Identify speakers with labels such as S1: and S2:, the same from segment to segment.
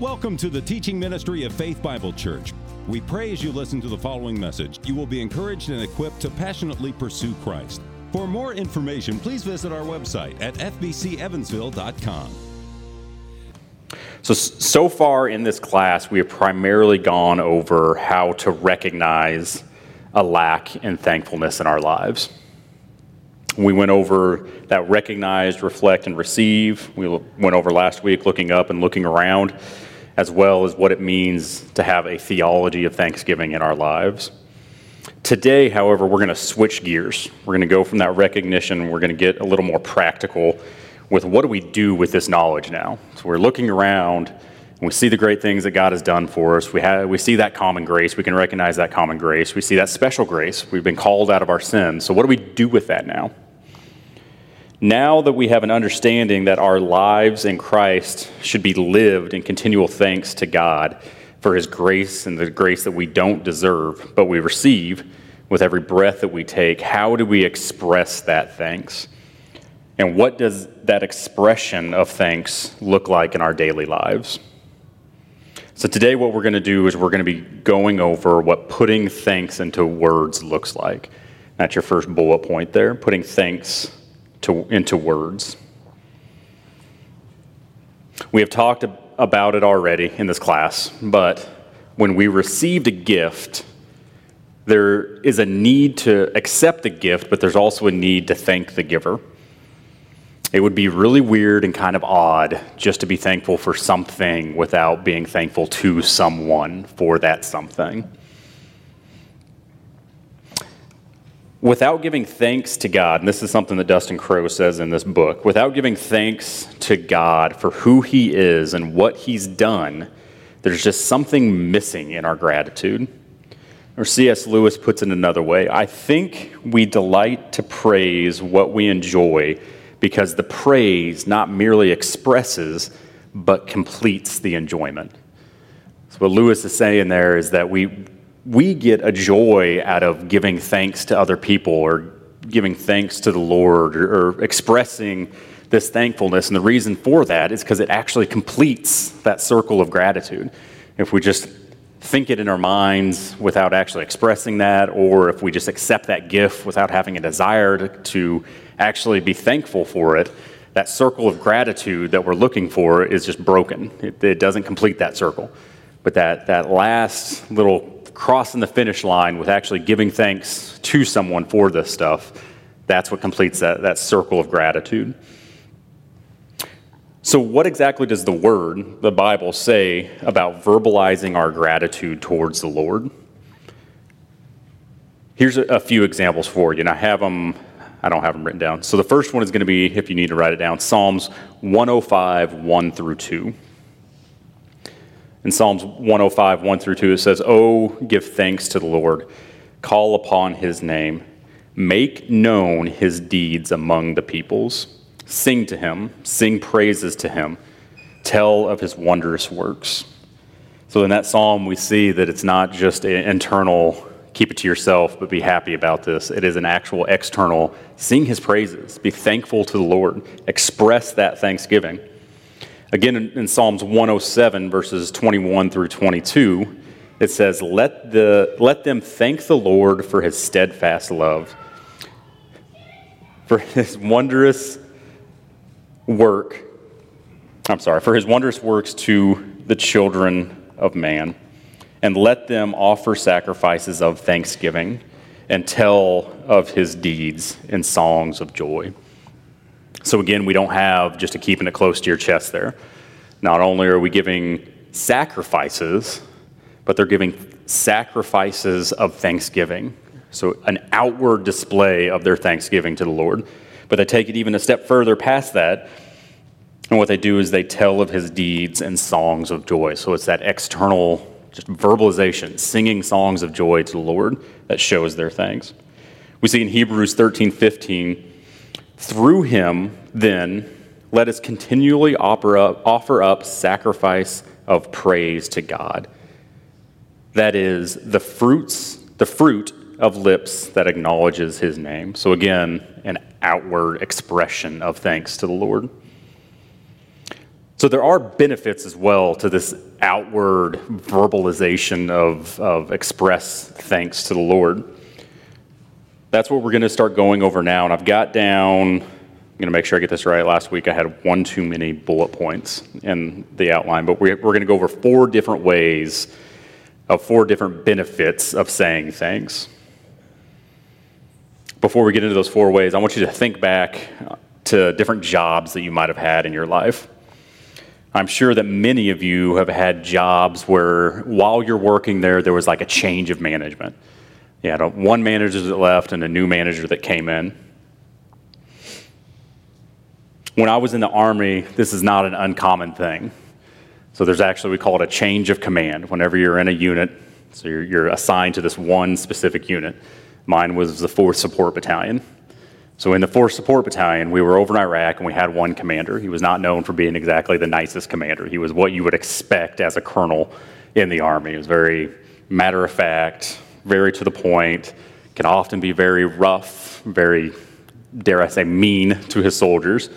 S1: Welcome to the teaching ministry of Faith Bible Church. We pray as you listen to the following message, you will be encouraged and equipped to passionately pursue Christ. For more information, please visit our website at fbcevansville.com.
S2: So, so far in this class, we have primarily gone over how to recognize a lack in thankfulness in our lives. We went over that recognize, reflect, and receive. We went over last week looking up and looking around as well as what it means to have a theology of thanksgiving in our lives. Today, however, we're going to switch gears. We're going to go from that recognition, we're going to get a little more practical with what do we do with this knowledge now. So we're looking around and we see the great things that God has done for us. We, have, we see that common grace. We can recognize that common grace. We see that special grace. We've been called out of our sins. So, what do we do with that now? Now that we have an understanding that our lives in Christ should be lived in continual thanks to God for His grace and the grace that we don't deserve, but we receive with every breath that we take, how do we express that thanks? And what does that expression of thanks look like in our daily lives? So, today, what we're going to do is we're going to be going over what putting thanks into words looks like. That's your first bullet point there, putting thanks to, into words. We have talked about it already in this class, but when we received a gift, there is a need to accept the gift, but there's also a need to thank the giver. It would be really weird and kind of odd just to be thankful for something without being thankful to someone for that something. Without giving thanks to God, and this is something that Dustin Crowe says in this book, without giving thanks to God for who He is and what He's done, there's just something missing in our gratitude. Or C.S. Lewis puts it another way I think we delight to praise what we enjoy because the praise not merely expresses, but completes the enjoyment. So, what Lewis is saying there is that we we get a joy out of giving thanks to other people or giving thanks to the Lord or, or expressing this thankfulness. And the reason for that is because it actually completes that circle of gratitude. If we just think it in our minds without actually expressing that, or if we just accept that gift without having a desire to, to actually be thankful for it, that circle of gratitude that we're looking for is just broken. It, it doesn't complete that circle. But that, that last little crossing the finish line with actually giving thanks to someone for this stuff, that's what completes that, that circle of gratitude. So, what exactly does the Word, the Bible, say about verbalizing our gratitude towards the Lord? Here's a, a few examples for you, and I have them, I don't have them written down. So, the first one is going to be, if you need to write it down, Psalms 105, 1 through 2. In Psalms 105, 1 through 2, it says, Oh, give thanks to the Lord, call upon his name, make known his deeds among the peoples, sing to him, sing praises to him, tell of his wondrous works. So in that psalm, we see that it's not just an internal, keep it to yourself, but be happy about this. It is an actual external, sing his praises, be thankful to the Lord, express that thanksgiving. Again, in, Psalms 107, verses 21 through 22, it says, let, the, let them thank the Lord for his steadfast love, for his wondrous work. I'm sorry, for his wondrous works to the children of man. And let them offer sacrifices of thanksgiving and tell of his deeds in songs of joy. So again, we don't have just a keeping it close to your chest there. Not only are we giving sacrifices, but they're giving sacrifices of thanksgiving. So an outward display of their thanksgiving to the Lord. But they take it even a step further past that. And what they do is they tell of his deeds and songs of joy. So it's that external just verbalization, singing songs of joy to the Lord that shows their thanks. We see in Hebrews 13, 15, through him, then, let us continually offer up, sacrifice of praise to God. That is the fruits, the fruit of lips that acknowledges his name. So again, an outward expression of thanks to the Lord. So there are benefits as well to this outward verbalization of, of express thanks to the Lord. That's what we're going to start going over now. And I've got down, I'm going to make sure I get this right. Last week I had one too many bullet points in the outline, but we're, going to go over four different ways of four different benefits of saying things. Before we get into those four ways, I want you to think back uh, to different jobs that you might have had in your life. I'm sure that many of you have had jobs where while you're working there, there was like a change of management. You had one manager that left and a new manager that came in. When I was in the Army, this is not an uncommon thing. So there's actually, we call it a change of command. Whenever you're in a unit, so you're, you're assigned to this one specific unit. Mine was the 4th Support Battalion. So in the 4th Support Battalion, we were over in Iraq and we had one commander. He was not known for being exactly the nicest commander. He was what you would expect as a colonel in the Army. He was very matter of fact, very to the point, can often be very rough, very, dare I say, mean to his soldiers.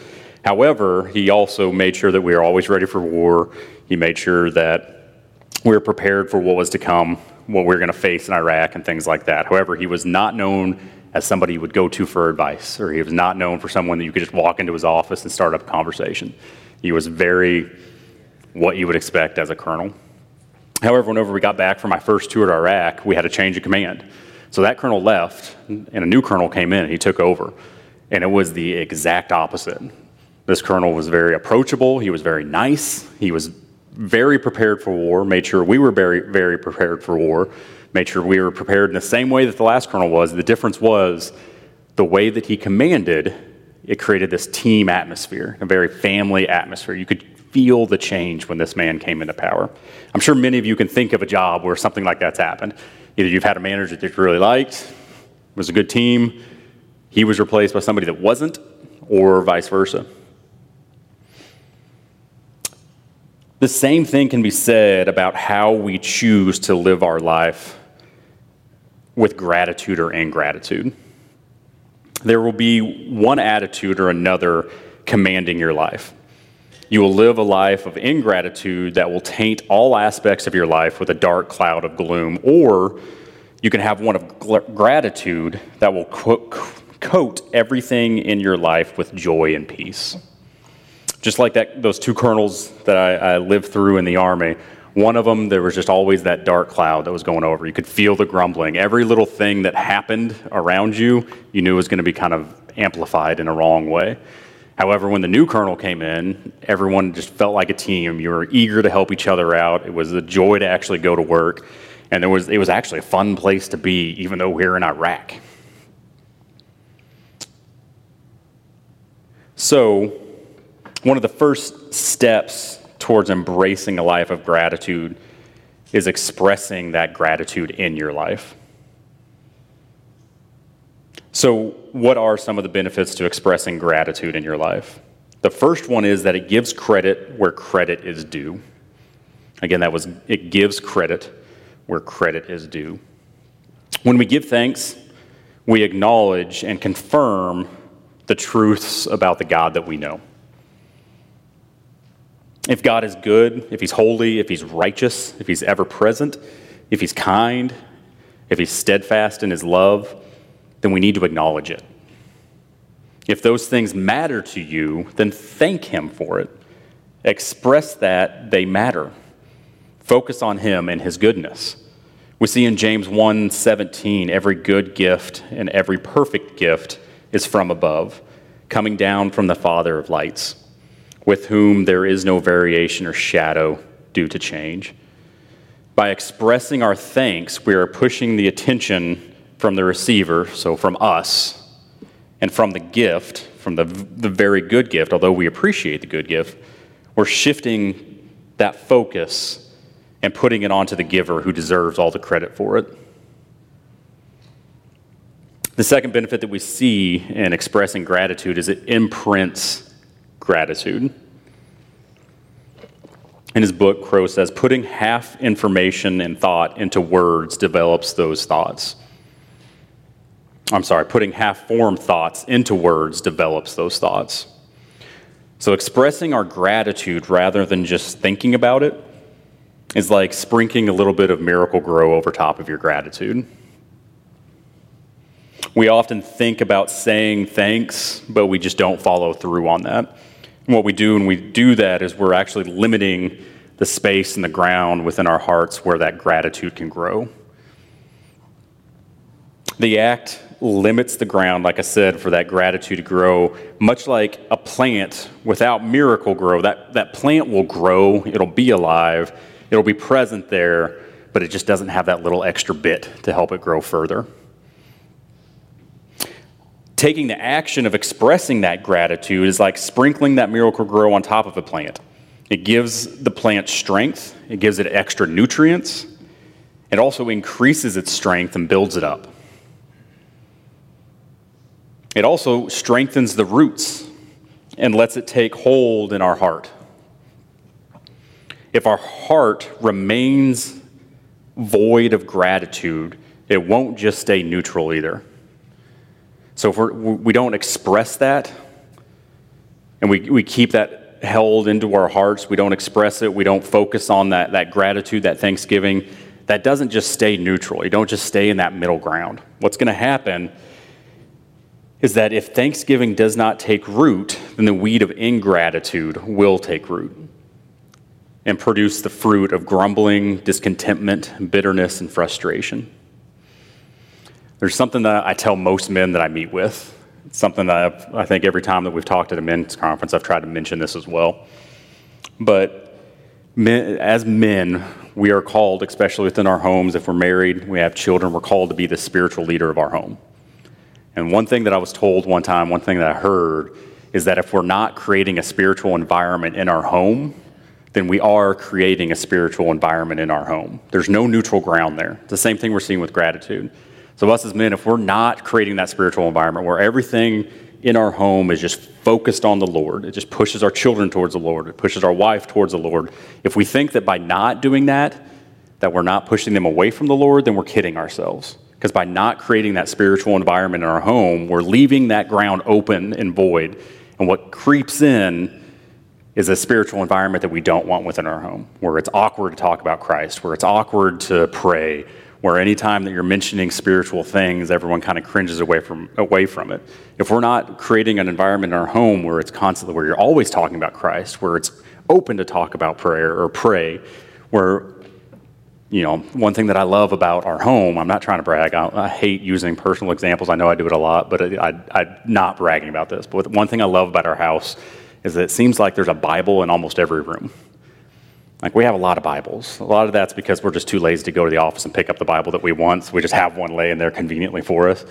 S2: However, he also made sure that we were always ready for war. He made sure that we were prepared for what was to come, what we were going to face in Iraq, and things like that. However, he was not known as somebody you would go to for advice, or he was not known for someone that you could just walk into his office and start up a conversation. He was very what you would expect as a colonel. However, whenever we got back from my first tour to Iraq, we had a change of command. So that colonel left, and a new colonel came in, and he took over. And it was the exact opposite. This colonel was very approachable, he was very nice, he was very prepared for war, made sure we were very, very prepared for war made sure we were prepared in the same way that the last colonel was. The difference was the way that he commanded, it created this team atmosphere, a very family atmosphere. You could feel the change when this man came into power. I'm sure many of you can think of a job where something like that's happened. Either you've had a manager that you really liked, was a good team, he was replaced by somebody that wasn't, or vice versa. The same thing can be said about how we choose to live our life with gratitude or ingratitude. There will be one attitude or another commanding your life. You will live a life of ingratitude that will taint all aspects of your life with a dark cloud of gloom, or you can have one of gratitude that will co- coat everything in your life with joy and peace. Just like that, those two colonels that I, I lived through in the army, one of them, there was just always that dark cloud that was going over. You could feel the grumbling. Every little thing that happened around you, you knew was going to be kind of amplified in a wrong way. However, when the new colonel came in, everyone just felt like a team. You were eager to help each other out. It was a joy to actually go to work. And there was, it was actually a fun place to be, even though we we're in Iraq. So, one of the first steps towards embracing a life of gratitude is expressing that gratitude in your life. So, what are some of the benefits to expressing gratitude in your life? The first one is that it gives credit where credit is due. Again, that was it gives credit where credit is due. When we give thanks, we acknowledge and confirm the truths about the God that we know. If God is good, if He's holy, if He's righteous, if He's ever present, if He's kind, if He's steadfast in His love, then we need to acknowledge it. If those things matter to you, then thank Him for it. Express that they matter. Focus on Him and His goodness. We see in James 1:17, every good gift and every perfect gift is from above, coming down from the Father of lights with whom there is no variation or shadow due to change. By expressing our thanks, we are pushing the attention from the receiver, so from us, and from the gift, from the, the very good gift, although we appreciate the good gift, we're shifting that focus and putting it onto the giver who deserves all the credit for it. The second benefit that we see in expressing gratitude is it imprints gratitude. In his book, Crowe says, putting half information and thought into words develops those thoughts. I'm sorry, putting half formed thoughts into words develops those thoughts. So, expressing our gratitude rather than just thinking about it is like sprinkling a little bit of Miracle-Gro over top of your gratitude. We often think about saying thanks, but we just don't follow through on that. And what we do when we do that is we're actually limiting the space and the ground within our hearts where that gratitude can grow. The act limits the ground, like I said, for that gratitude to grow, much like a plant without Miracle-Gro. That, that plant will grow, it'll be alive, it'll be present there, but it just doesn't have that little extra bit to help it grow further. Taking the action of expressing that gratitude is like sprinkling that Miracle-Gro on top of a plant. It gives the plant strength, it gives it extra nutrients, it also increases its strength and builds it up. It also strengthens the roots and lets it take hold in our heart. If our heart remains void of gratitude, it won't just stay neutral either. So if we're, we don't express that and we, we keep that held into our hearts, we don't express it, we don't focus on that, that gratitude, that thanksgiving, that doesn't just stay neutral. You don't just stay in that middle ground. What's going to happen is that if thanksgiving does not take root, then the weed of ingratitude will take root and produce the fruit of grumbling, discontentment, bitterness, and frustration. There's something that I tell most men that I meet with. It's something that I've, i think every time that we've talked at a men's conference, I've tried to mention this as well. But men, as men, we are called, especially within our homes, if we're married, we have children, we're called to be the spiritual leader of our home. And one thing that I was told one time, one thing that I heard, is that if we're not creating a spiritual environment in our home, then we are creating a spiritual environment in our home. There's no neutral ground there. It's the same thing we're seeing with gratitude. So, us as men, if we're not creating that spiritual environment where everything in our home is just focused on the Lord, it just pushes our children towards the Lord, it pushes our wife towards the Lord. If we think that by not doing that, that we're not pushing them away from the Lord, then we're kidding ourselves. Because by not creating that spiritual environment in our home, we're leaving that ground open and void. And what creeps in is a spiritual environment that we don't want within our home, where it's awkward to talk about Christ, where it's awkward to pray, where anytime that you're mentioning spiritual things, everyone kind of cringes away from, away from it. If we're not creating an environment in our home where it's constantly, where you're always talking about Christ, where it's open to talk about prayer or pray, where you know, one thing that I love about our home, I'm not trying to brag. I, I hate using personal examples. I know I do it a lot, but I, I'm not bragging about this. But one thing I love about our house is that it seems like there's a Bible in almost every room. Like we have a lot of Bibles. A lot of that's because we're just too lazy to go to the office and pick up the Bible that we want. So we just have one laying there conveniently for us.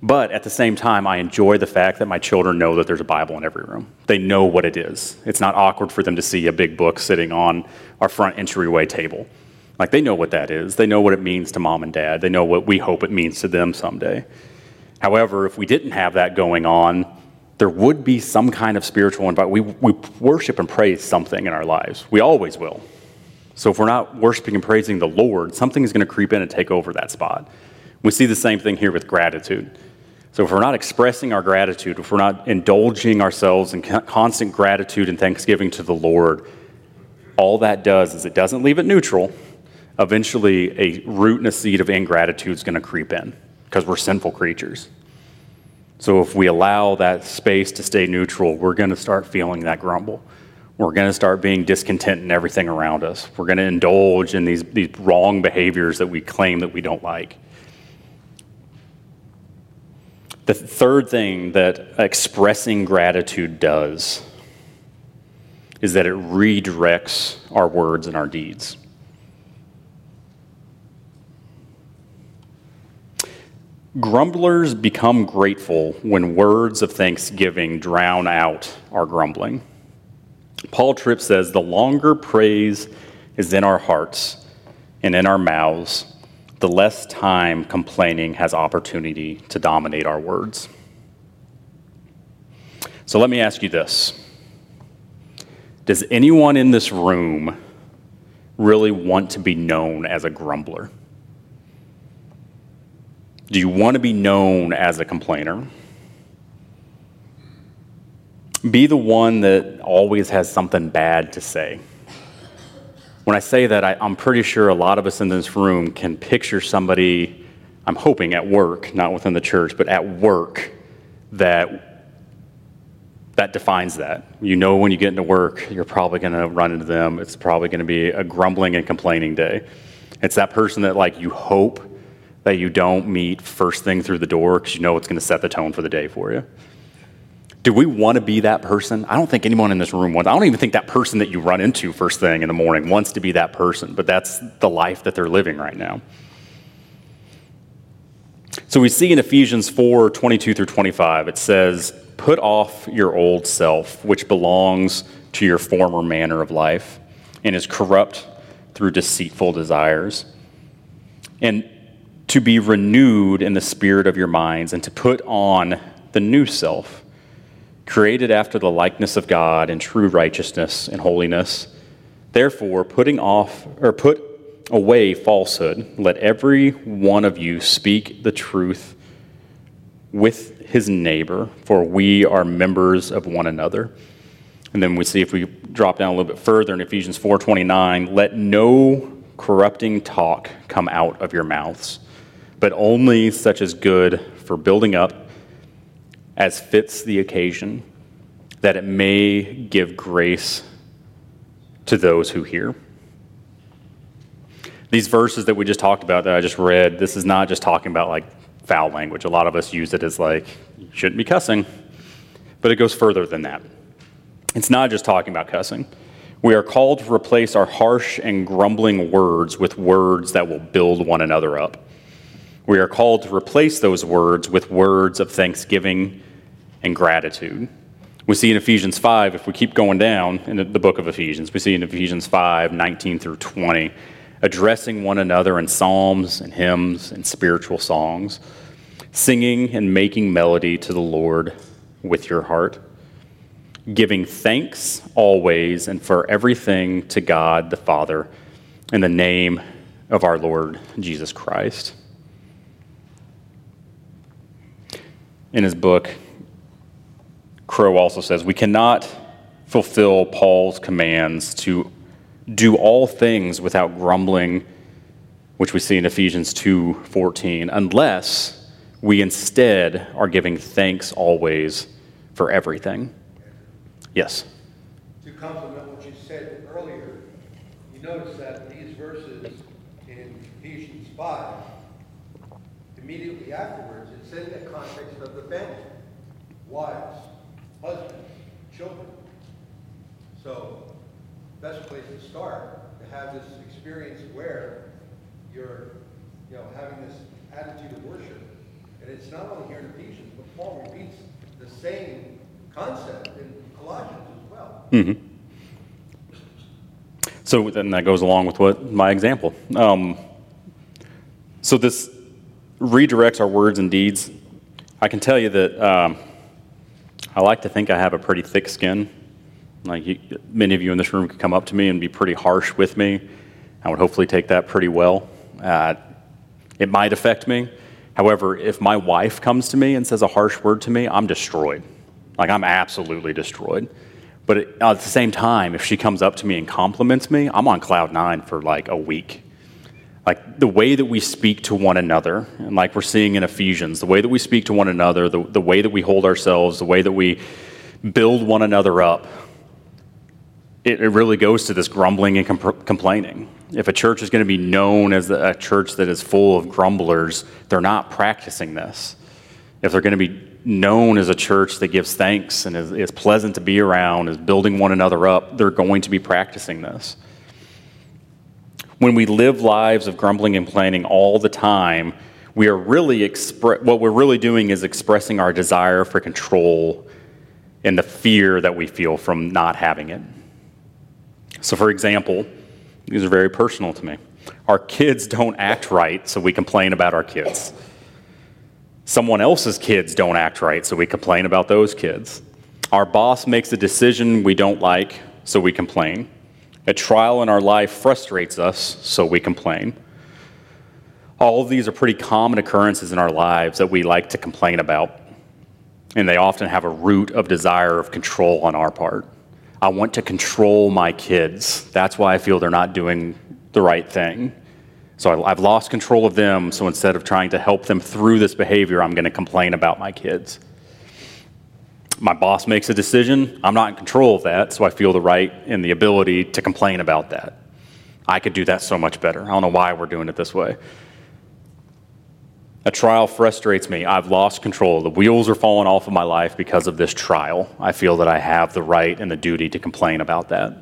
S2: But at the same time, I enjoy the fact that my children know that there's a Bible in every room. They know what it is. It's not awkward for them to see a big book sitting on our front entryway table. Like they know what that is. They know what it means to mom and dad. They know what we hope it means to them someday. However, if we didn't have that going on, there would be some kind of spiritual environment. We, we worship and praise something in our lives. We always will. So if we're not worshiping and praising the Lord, something is going to creep in and take over that spot. We see the same thing here with gratitude. So if we're not expressing our gratitude, if we're not indulging ourselves in constant gratitude and thanksgiving to the Lord, all that does is it doesn't leave it neutral, eventually a root and a seed of ingratitude is going to creep in because we're sinful creatures. So if we allow that space to stay neutral, we're going to start feeling that grumble. We're going to start being discontent in everything around us. We're going to indulge in these, these wrong behaviors that we claim that we don't like. The third thing that expressing gratitude does is that it redirects our words and our deeds. Grumblers become grateful when words of thanksgiving drown out our grumbling. Paul Tripp says the longer praise is in our hearts and in our mouths, the less time complaining has opportunity to dominate our words. So let me ask you this Does anyone in this room really want to be known as a grumbler? Do you want to be known as a complainer? Be the one that always has something bad to say. When I say that, I, am pretty sure a lot of us in this room can picture somebody, I'm hoping at work, not within the church, but at work, that that defines that. You know when you get into work, you're probably going to run into them. It's probably going to be a grumbling and complaining day. It's that person that like you hope that you don't meet first thing through the door because you know it's going to set the tone for the day for you. Do we want to be that person? I don't think anyone in this room wants. I don't even think that person that you run into first thing in the morning wants to be that person, but that's the life that they're living right now. So we see in Ephesians 4 22 through 25, it says, Put off your old self, which belongs to your former manner of life and is corrupt through deceitful desires. And to be renewed in the spirit of your minds and to put on the new self, created after the likeness of God in true righteousness and holiness. Therefore, putting off or put away falsehood, let every one of you speak the truth with his neighbor, for we are members of one another. And then we see if we drop down a little bit further in Ephesians 4:29, let no corrupting talk come out of your mouths, but only such as good for building up as fits the occasion, that it may give grace to those who hear. These verses that we just talked about that I just read, this is not just talking about like foul language. A lot of us use it as like, you shouldn't be cussing, but it goes further than that. It's not just talking about cussing. We are called to replace our harsh and grumbling words with words that will build one another up. We are called to replace those words with words of thanksgiving and gratitude. We see in Ephesians 5, if we keep going down in the book of Ephesians, we see in Ephesians 5 19 through 20, addressing one another in psalms and hymns and spiritual songs, singing and making melody to the Lord with your heart, giving thanks always and for everything to God the Father in the name of our Lord Jesus Christ. In his book, Crowe also says, We cannot fulfill Paul's commands to do all things without grumbling, which we see in Ephesians 2:14, unless we instead are giving thanks always for everything. Yes.
S3: To complement what you said earlier, you notice that these verses in Ephesians 5, immediately afterwards, it's in the context of the family, wives, husbands, children. So, best place to start to have this experience where you're, you know, having this attitude of worship. And it's not only here in Ephesians, but Paul repeats the same concept in Colossians as well.
S2: Mm-hmm. So then that goes along with what my example. Um, so this redirects our words and deeds. I can tell you that um, I like to think I have a pretty thick skin. Like you, many of you in this room could come up to me and be pretty harsh with me. I would hopefully take that pretty well. Uh, it might affect me. However, if my wife comes to me and says a harsh word to me, I'm destroyed. Like I'm absolutely destroyed. But at the same time, if she comes up to me and compliments me, I'm on cloud nine for like a week. Like the way that we speak to one another, and like we're seeing in Ephesians, the way that we speak to one another, the, the way that we hold ourselves, the way that we build one another up, it, it really goes to this grumbling and comp- complaining. If a church is going to be known as a church that is full of grumblers, they're not practicing this. If they're going to be known as a church that gives thanks and is, is pleasant to be around, is building one another up, they're going to be practicing this. When we live lives of grumbling and complaining all the time, we are really expre- what we're really doing is expressing our desire for control and the fear that we feel from not having it. So, for example, these are very personal to me. Our kids don't act right, so we complain about our kids. Someone else's kids don't act right, so we complain about those kids. Our boss makes a decision we don't like, so we complain. A trial in our life frustrates us, so we complain. All of these are pretty common occurrences in our lives that we like to complain about. And they often have a root of desire of control on our part. I want to control my kids. That's why I feel they're not doing the right thing. So I've lost control of them. So instead of trying to help them through this behavior, I'm going to complain about my kids. My boss makes a decision. I'm not in control of that. So I feel the right and the ability to complain about that. I could do that so much better. I don't know why we're doing it this way. A trial frustrates me. I've lost control. The wheels are falling off of my life because of this trial. I feel that I have the right and the duty to complain about that.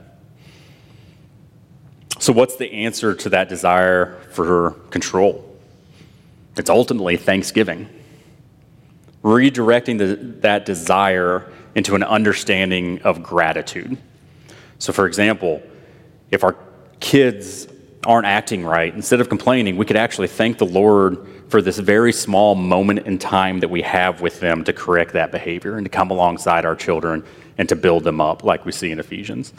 S2: So, what's the answer to that desire for control? It's ultimately thanksgiving. Redirecting the, that desire into an understanding of gratitude. So, for example, if our kids aren't acting right, instead of complaining, we could actually thank the Lord for this very small moment in time that we have with them to correct that behavior and to come alongside our children and to build them up, like we see in Ephesians.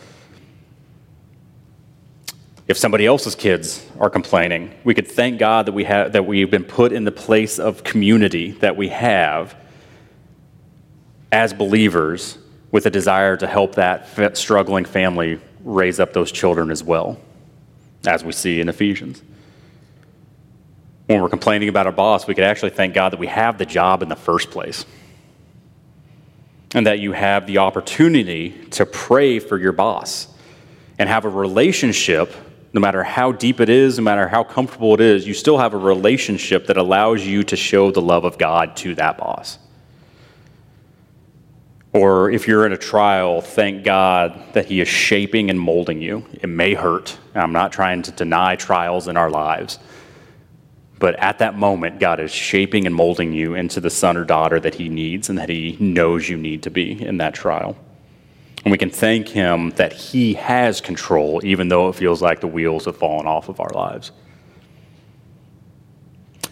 S2: If somebody else's kids are complaining, we could thank God that, we have, that we've been put in the place of community that we have as believers with a desire to help that struggling family raise up those children as well, as we see in Ephesians when we're complaining about our boss, we could actually thank God that we have the job in the first place. And that you have the opportunity to pray for your boss and have a relationship, no matter how deep it is, no matter how comfortable it is, you still have a relationship that allows you to show the love of God to that boss. Or if you're in a trial, thank God that He is shaping and molding you. It may hurt. I'm not trying to deny trials in our lives. But at that moment, God is shaping and molding you into the son or daughter that He needs and that He knows you need to be in that trial. And we can thank Him that He has control, even though it feels like the wheels have fallen off of our lives.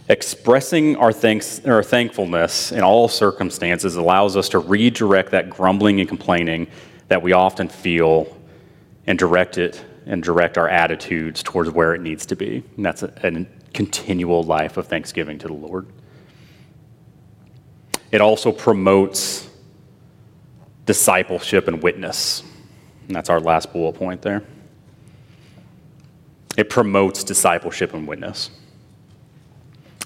S2: Expressing our, thanks, our thankfulness in all circumstances allows us to redirect that grumbling and complaining that we often feel and direct it and direct our attitudes towards where it needs to be. And that's a, continual life of thanksgiving to the Lord. It also promotes discipleship and witness. And that's our last bullet point there. It promotes discipleship and witness.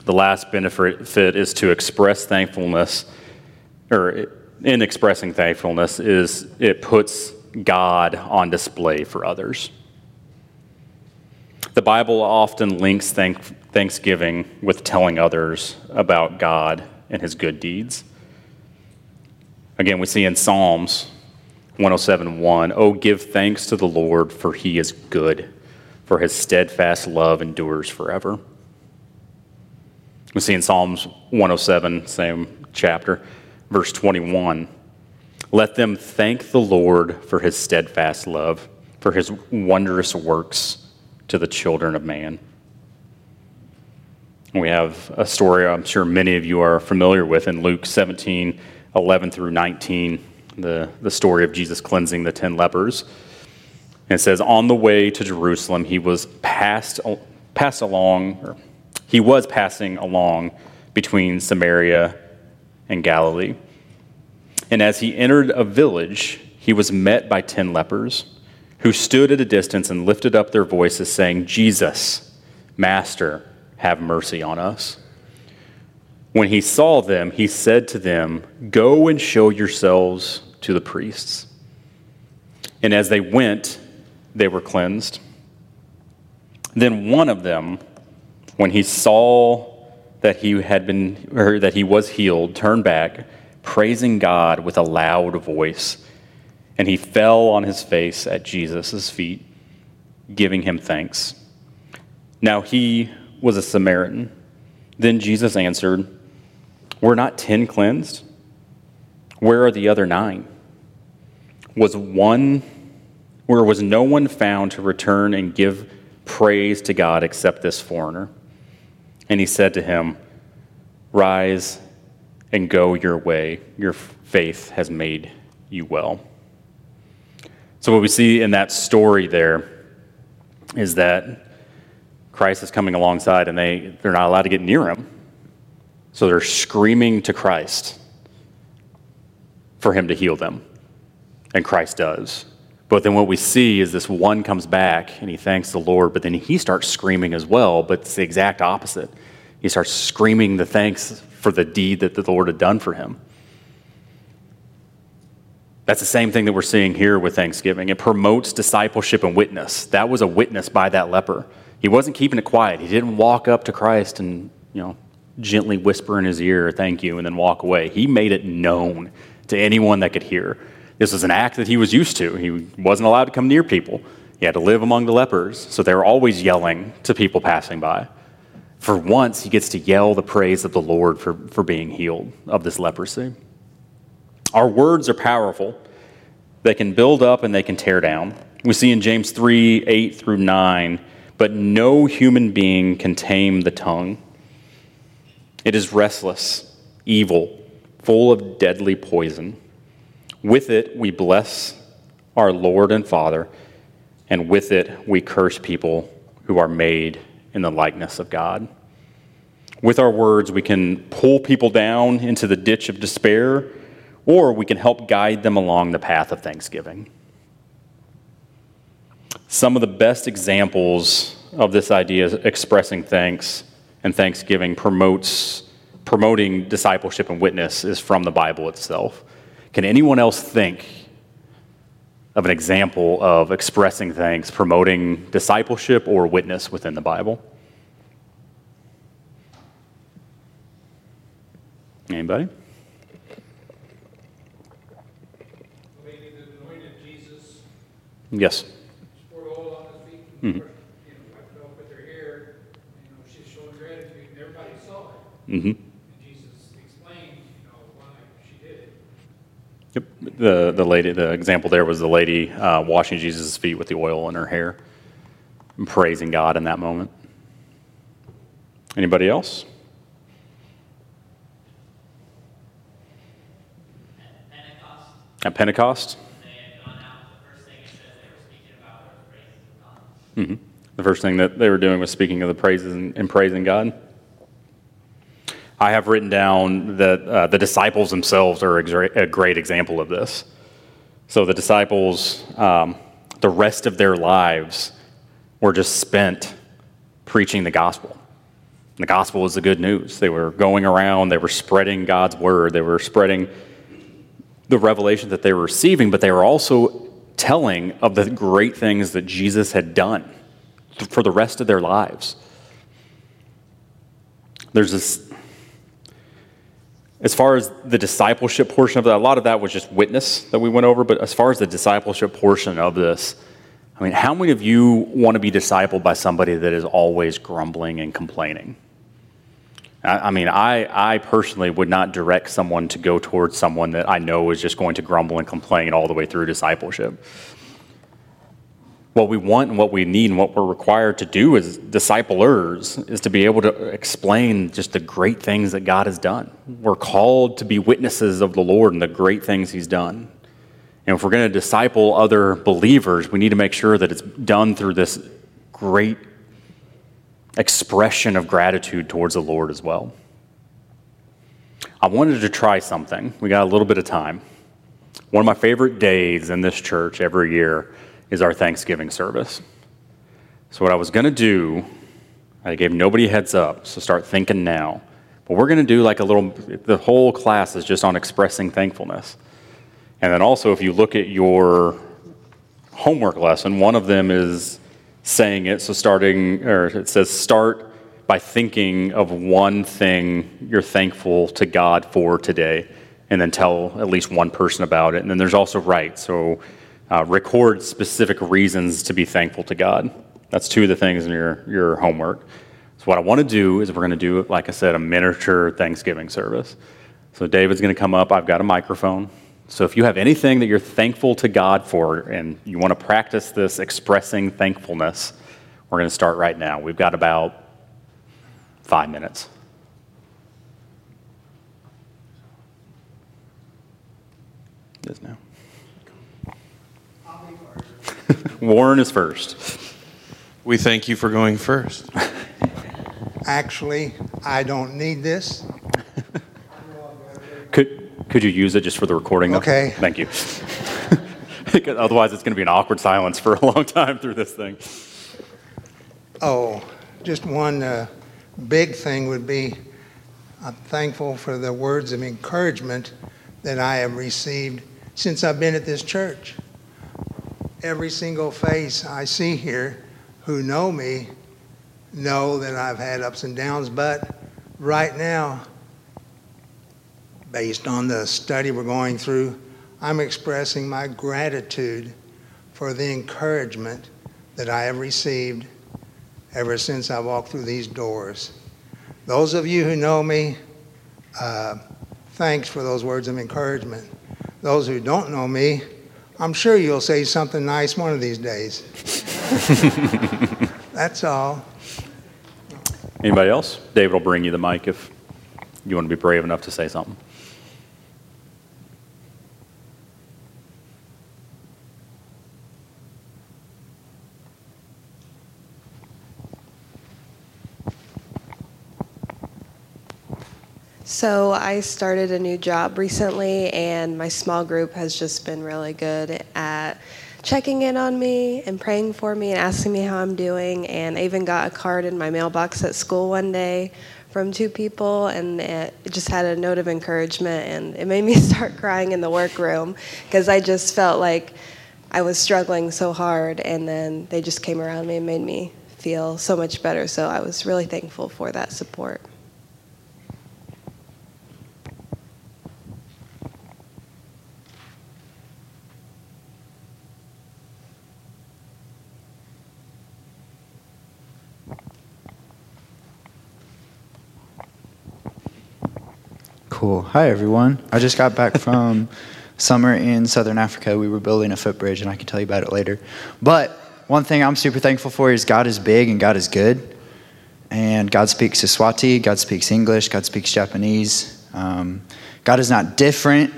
S2: The last benefit is to express thankfulness, or in expressing thankfulness, is it puts God on display for others. The Bible often links thank- thanksgiving with telling others about God and his good deeds. Again, we see in Psalms 107:1, "Oh give thanks to the Lord for he is good, for his steadfast love endures forever." We see in Psalms 107, same chapter, verse 21, "Let them thank the Lord for his steadfast love, for his wondrous works to the children of man. We have a story I'm sure many of you are familiar with in Luke 17 11 through 19, the, the story of Jesus cleansing the 10 lepers. And it says, On the way to Jerusalem, he was passed, passed along, he was passing along between Samaria and Galilee. And as he entered a village, he was met by 10 lepers who stood at a distance and lifted up their voices, saying, Jesus, Master, have mercy on us. When he saw them, he said to them, Go and show yourselves to the priests. And as they went, they were cleansed. Then one of them, when he saw that he had been or that he was healed, turned back, praising God with a loud voice and he fell on his face at Jesus' feet, giving him thanks. Now he was a Samaritan. Then Jesus answered, Were not ten cleansed? Where are the other nine? Was one, where was no one found to return and give praise to God except this foreigner? And he said to him, Rise and go your way. Your faith has made you well. So, what we see in that story there is that Christ is coming alongside and they, they're not allowed to get near him. So they're screaming to Christ for him to heal them. And Christ does. But then what we see is this one comes back and he thanks the Lord, but then he starts screaming as well, but it's the exact opposite. He starts screaming the thanks for the deed that the Lord had done for him. That's the same thing that we're seeing here with Thanksgiving. It promotes discipleship and witness. That was a witness by that leper. He wasn't keeping it quiet. He didn't walk up to Christ and, you know, gently whisper in his ear, thank you, and then walk away. He made it known to anyone that could hear. This was an act that he was used to. He wasn't allowed to come near people. He had to live among the lepers, so they were always yelling to people passing by. For once, he gets to yell the praise of the Lord for, for being healed of this leprosy. Our words are powerful. They can build up and they can tear down. We see in James 3 8 through 9, but no human being can tame the tongue. It is restless, evil, full of deadly poison. With it, we bless our Lord and Father, and with it, we curse people who are made in the likeness of God. With our words, we can pull people down into the ditch of despair, or we can help guide them along the path of thanksgiving. Some of the best examples of this idea of expressing thanks and thanksgiving promotes promoting discipleship and witness is from the Bible itself. Can anyone else think of an example of expressing thanks, promoting discipleship or witness within the Bible? Anybody?
S4: Maybe the anointed Jesus
S2: Yes.
S4: poured oil on his feet,
S2: Mhm.
S4: you know, wiped it off with their hair, you know, she's showing gratitude, and everybody saw it.
S2: Mm-hmm.
S4: Jesus explained, you know, why she did it.
S2: Yep. The the lady, the example there was the lady uh, washing Jesus' feet with the oil in her hair, and praising God in that moment. Anybody else? At Pentecost,
S5: they had gone out, the first thing it says they were speaking about was the praises of God.
S2: hmm the first thing that they were doing was speaking of the praises and, and praising God. I have written down that uh, the disciples themselves are a great, example of this. So the disciples, um, the rest of their lives were just spent preaching the gospel. The gospel was the good news. They were going around, they were spreading God's word, they were spreading the revelation that they were receiving, but they were also telling of the great things that Jesus had done for the rest of their lives. There's this, as far as the discipleship portion of that, a lot of that was just witness that we went over, but as far as the discipleship portion of this, I mean, how many of you want to be discipled by somebody that is always grumbling and complaining? I, I mean, I, I personally would not direct someone to go towards someone that I know is just going to grumble and complain all the way through discipleship what we want and what we need and what we're required to do as disciplers is to be able to explain just the great things that God has done. We're called to be witnesses of the Lord and the great things He's done. And if we're going to disciple other believers, we need to make sure that it's done through this great expression of gratitude towards the Lord as well. I wanted to try something. We got a little bit of time. One of my favorite days in this church every year is our Thanksgiving service. So, what I was going to do, I gave nobody heads up, so start thinking now. But we're going to do like a little, the whole class is just on expressing thankfulness. And then also, if you look at your homework lesson, one of them is saying it. So, starting, or it says, start by thinking of one thing you're thankful to God for today, and then tell at least one person about it. And then there's also write. So, uh, record specific reasons to be thankful to God. That's two of the things in your, your homework. So, what I want to do is we're going to do, like I said, a miniature Thanksgiving service. So, David's going to come up. I've got a microphone. So, if you have anything that you're thankful to God for and you want to practice this expressing thankfulness, we're going to start right now. We've got about five minutes. It is now. Warren is first.
S6: We thank you for going first.
S7: Actually, I don't need this.
S2: Could, Could you use it just for the recording? though?
S3: Okay.
S2: Thank you. Otherwise, it's going to be an awkward silence for a long time through this thing.
S3: Oh, just one uh, big thing would be I'm thankful for the words of encouragement that I have received since I've been at this church. Every single face I see here who know me know that I've had ups and downs, but right now, based on the study we're going through, I'm expressing my gratitude for the encouragement that I have received ever since I walked through these doors. Those of you who know me, uh, thanks for those words of encouragement. Those who don't know me, I'm sure you'll say something nice one of these days. That's all.
S2: Anybody else? David will bring you the mic if you want to be brave enough to say something.
S7: So I started a new job recently, and my small group has just been really good at checking in on me and praying for me and asking me how I'm doing. And I even got a card in my mailbox at school one day from two people, and it just had a note of encouragement, and it made me start crying in the workroom because I just felt like I was struggling so hard, and then they just came around me and made me feel so much better. So I was really thankful for that support.
S8: Cool. Hi, everyone. I just got back from summer in southern Africa. We were building a footbridge, and I can tell you about it later. But one thing I'm super thankful for is God is big and God is good. And God speaks Siswati, God speaks English, God speaks Japanese. Um, God is not different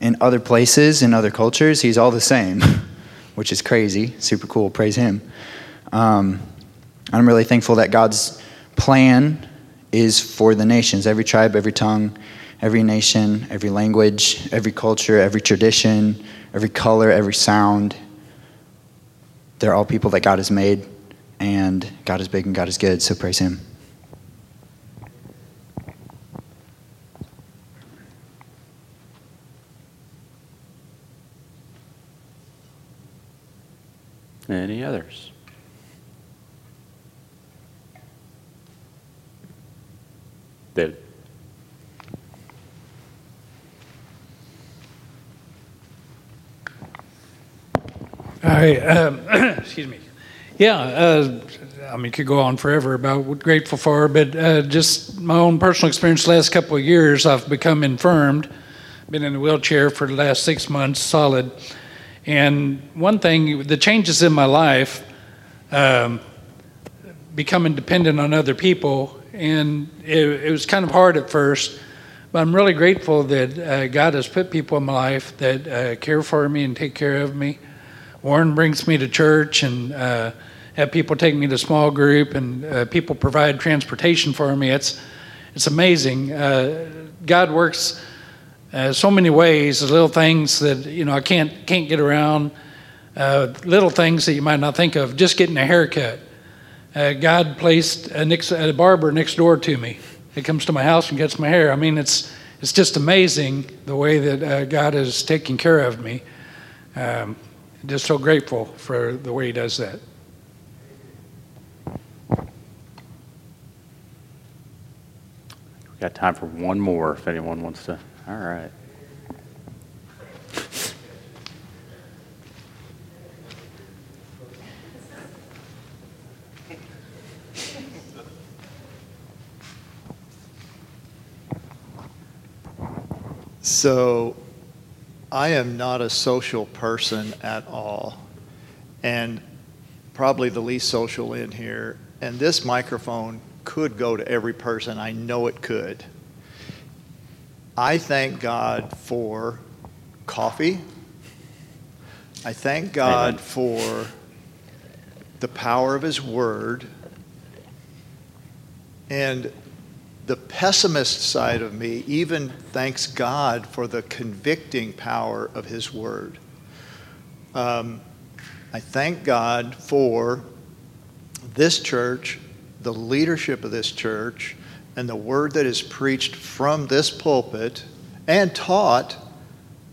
S8: in other places, in other cultures. He's all the same, which is crazy. Super cool. Praise Him. Um, I'm really thankful that God's plan is for the nations every tribe, every tongue, every nation, every language, every culture, every tradition, every color, every sound. They're all people that God has made, and God is big and God is good, so praise Him.
S2: Any others? David.
S4: Um, excuse me. Yeah, uh, I mean, could go on forever about what grateful for, but uh, just my own personal experience. The last couple of years, I've become infirmed. Been in a wheelchair for the last six months, solid. And one thing, the changes in my life, um, becoming dependent on other people, and it, it, was kind of hard at first. But I'm really grateful that uh, God has put people in my life that uh, care for me and take care of me. Warren brings me to church and uh, have people take me to small group and uh, people provide transportation for me. It's it's amazing. Uh, God works uh, so many ways. Little things that you know I can't can't get around. Little things that you might not think of. Just getting a haircut. Uh, God placed a, next, a barber next door to me. He comes to my house and cuts my hair. I mean, it's it's just amazing the way that God is taking care of me. Um, just so grateful for the way he does that.
S2: We got time for one more if anyone wants to. All right.
S9: So I am not a social person at all, and probably the least social in here. And this microphone could go to every person. I know it could. I thank God for coffee. I thank God
S2: Amen.
S9: for the power of His Word. And the pessimist side of me even thanks God for the convicting power of His Word. Um, I thank God for this church, the leadership of this church, and the word that is preached from this pulpit and taught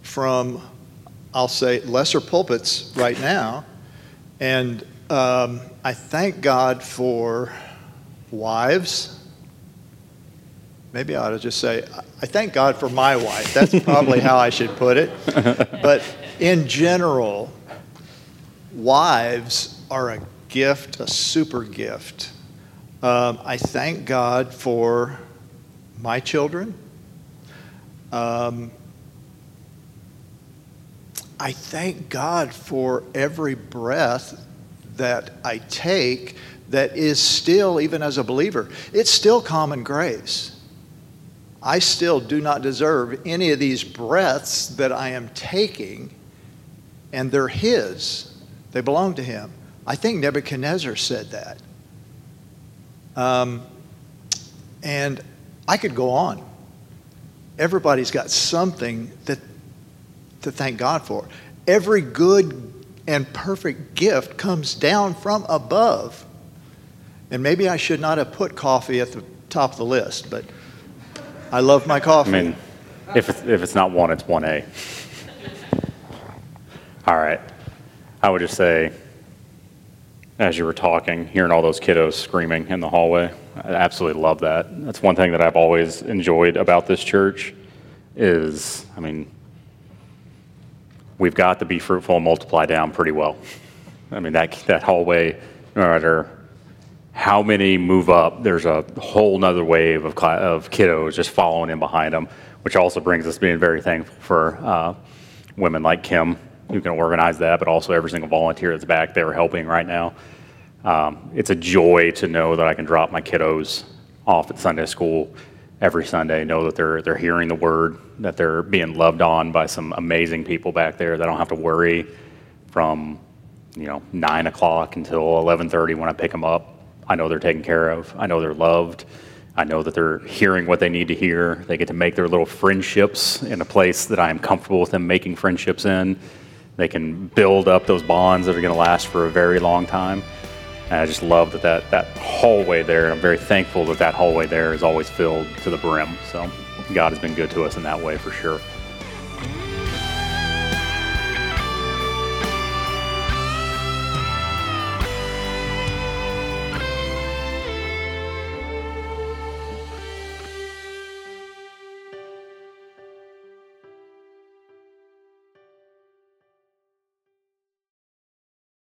S9: from, I'll say, lesser pulpits right now. And um, I thank God for wives. Maybe I ought to just say, I thank God for my wife. That's probably how I should put it. But in general, wives are a gift, a super gift. Um, I thank God for my children. Um, I thank God for every breath that I take that is still, even as a believer, it's still common grace. I still do not deserve any of these breaths that I am taking, and they're His. They belong to Him. I think Nebuchadnezzar said that. Um, and I could go on. Everybody's got something that to thank God for. Every good and perfect gift comes down from above. And maybe I should not have put coffee at the top of the list, but I love my coffee.
S2: I mean, if it's, if it's not one, it's 1A. All right. I would just say, as you were talking, hearing all those kiddos screaming in the hallway, I absolutely love that. That's one thing that I've always enjoyed about this church is, I mean, we've got to be fruitful and multiply down pretty well. I mean, that, that hallway, no matter how many move up, there's a whole nother wave of, of kiddos just following in behind them, which also brings us being very thankful for uh, women like Kim who can organize that, but also every single volunteer that's back there helping right now. Um, it's a joy to know that I can drop my kiddos off at Sunday school every Sunday, know that they're, they're hearing the word, that they're being loved on by some amazing people back there I don't have to worry from, you know, 9 o'clock until 11.30 when I pick them up. I know they're taken care of. I know they're loved. I know that they're hearing what they need to hear. They get to make their little friendships in a place that I am comfortable with them making friendships in. They can build up those bonds that are going to last for a very long time. And I just love that, that that hallway there. I'm very thankful that that hallway there is always filled to the brim. So God has been good to us in that way for sure.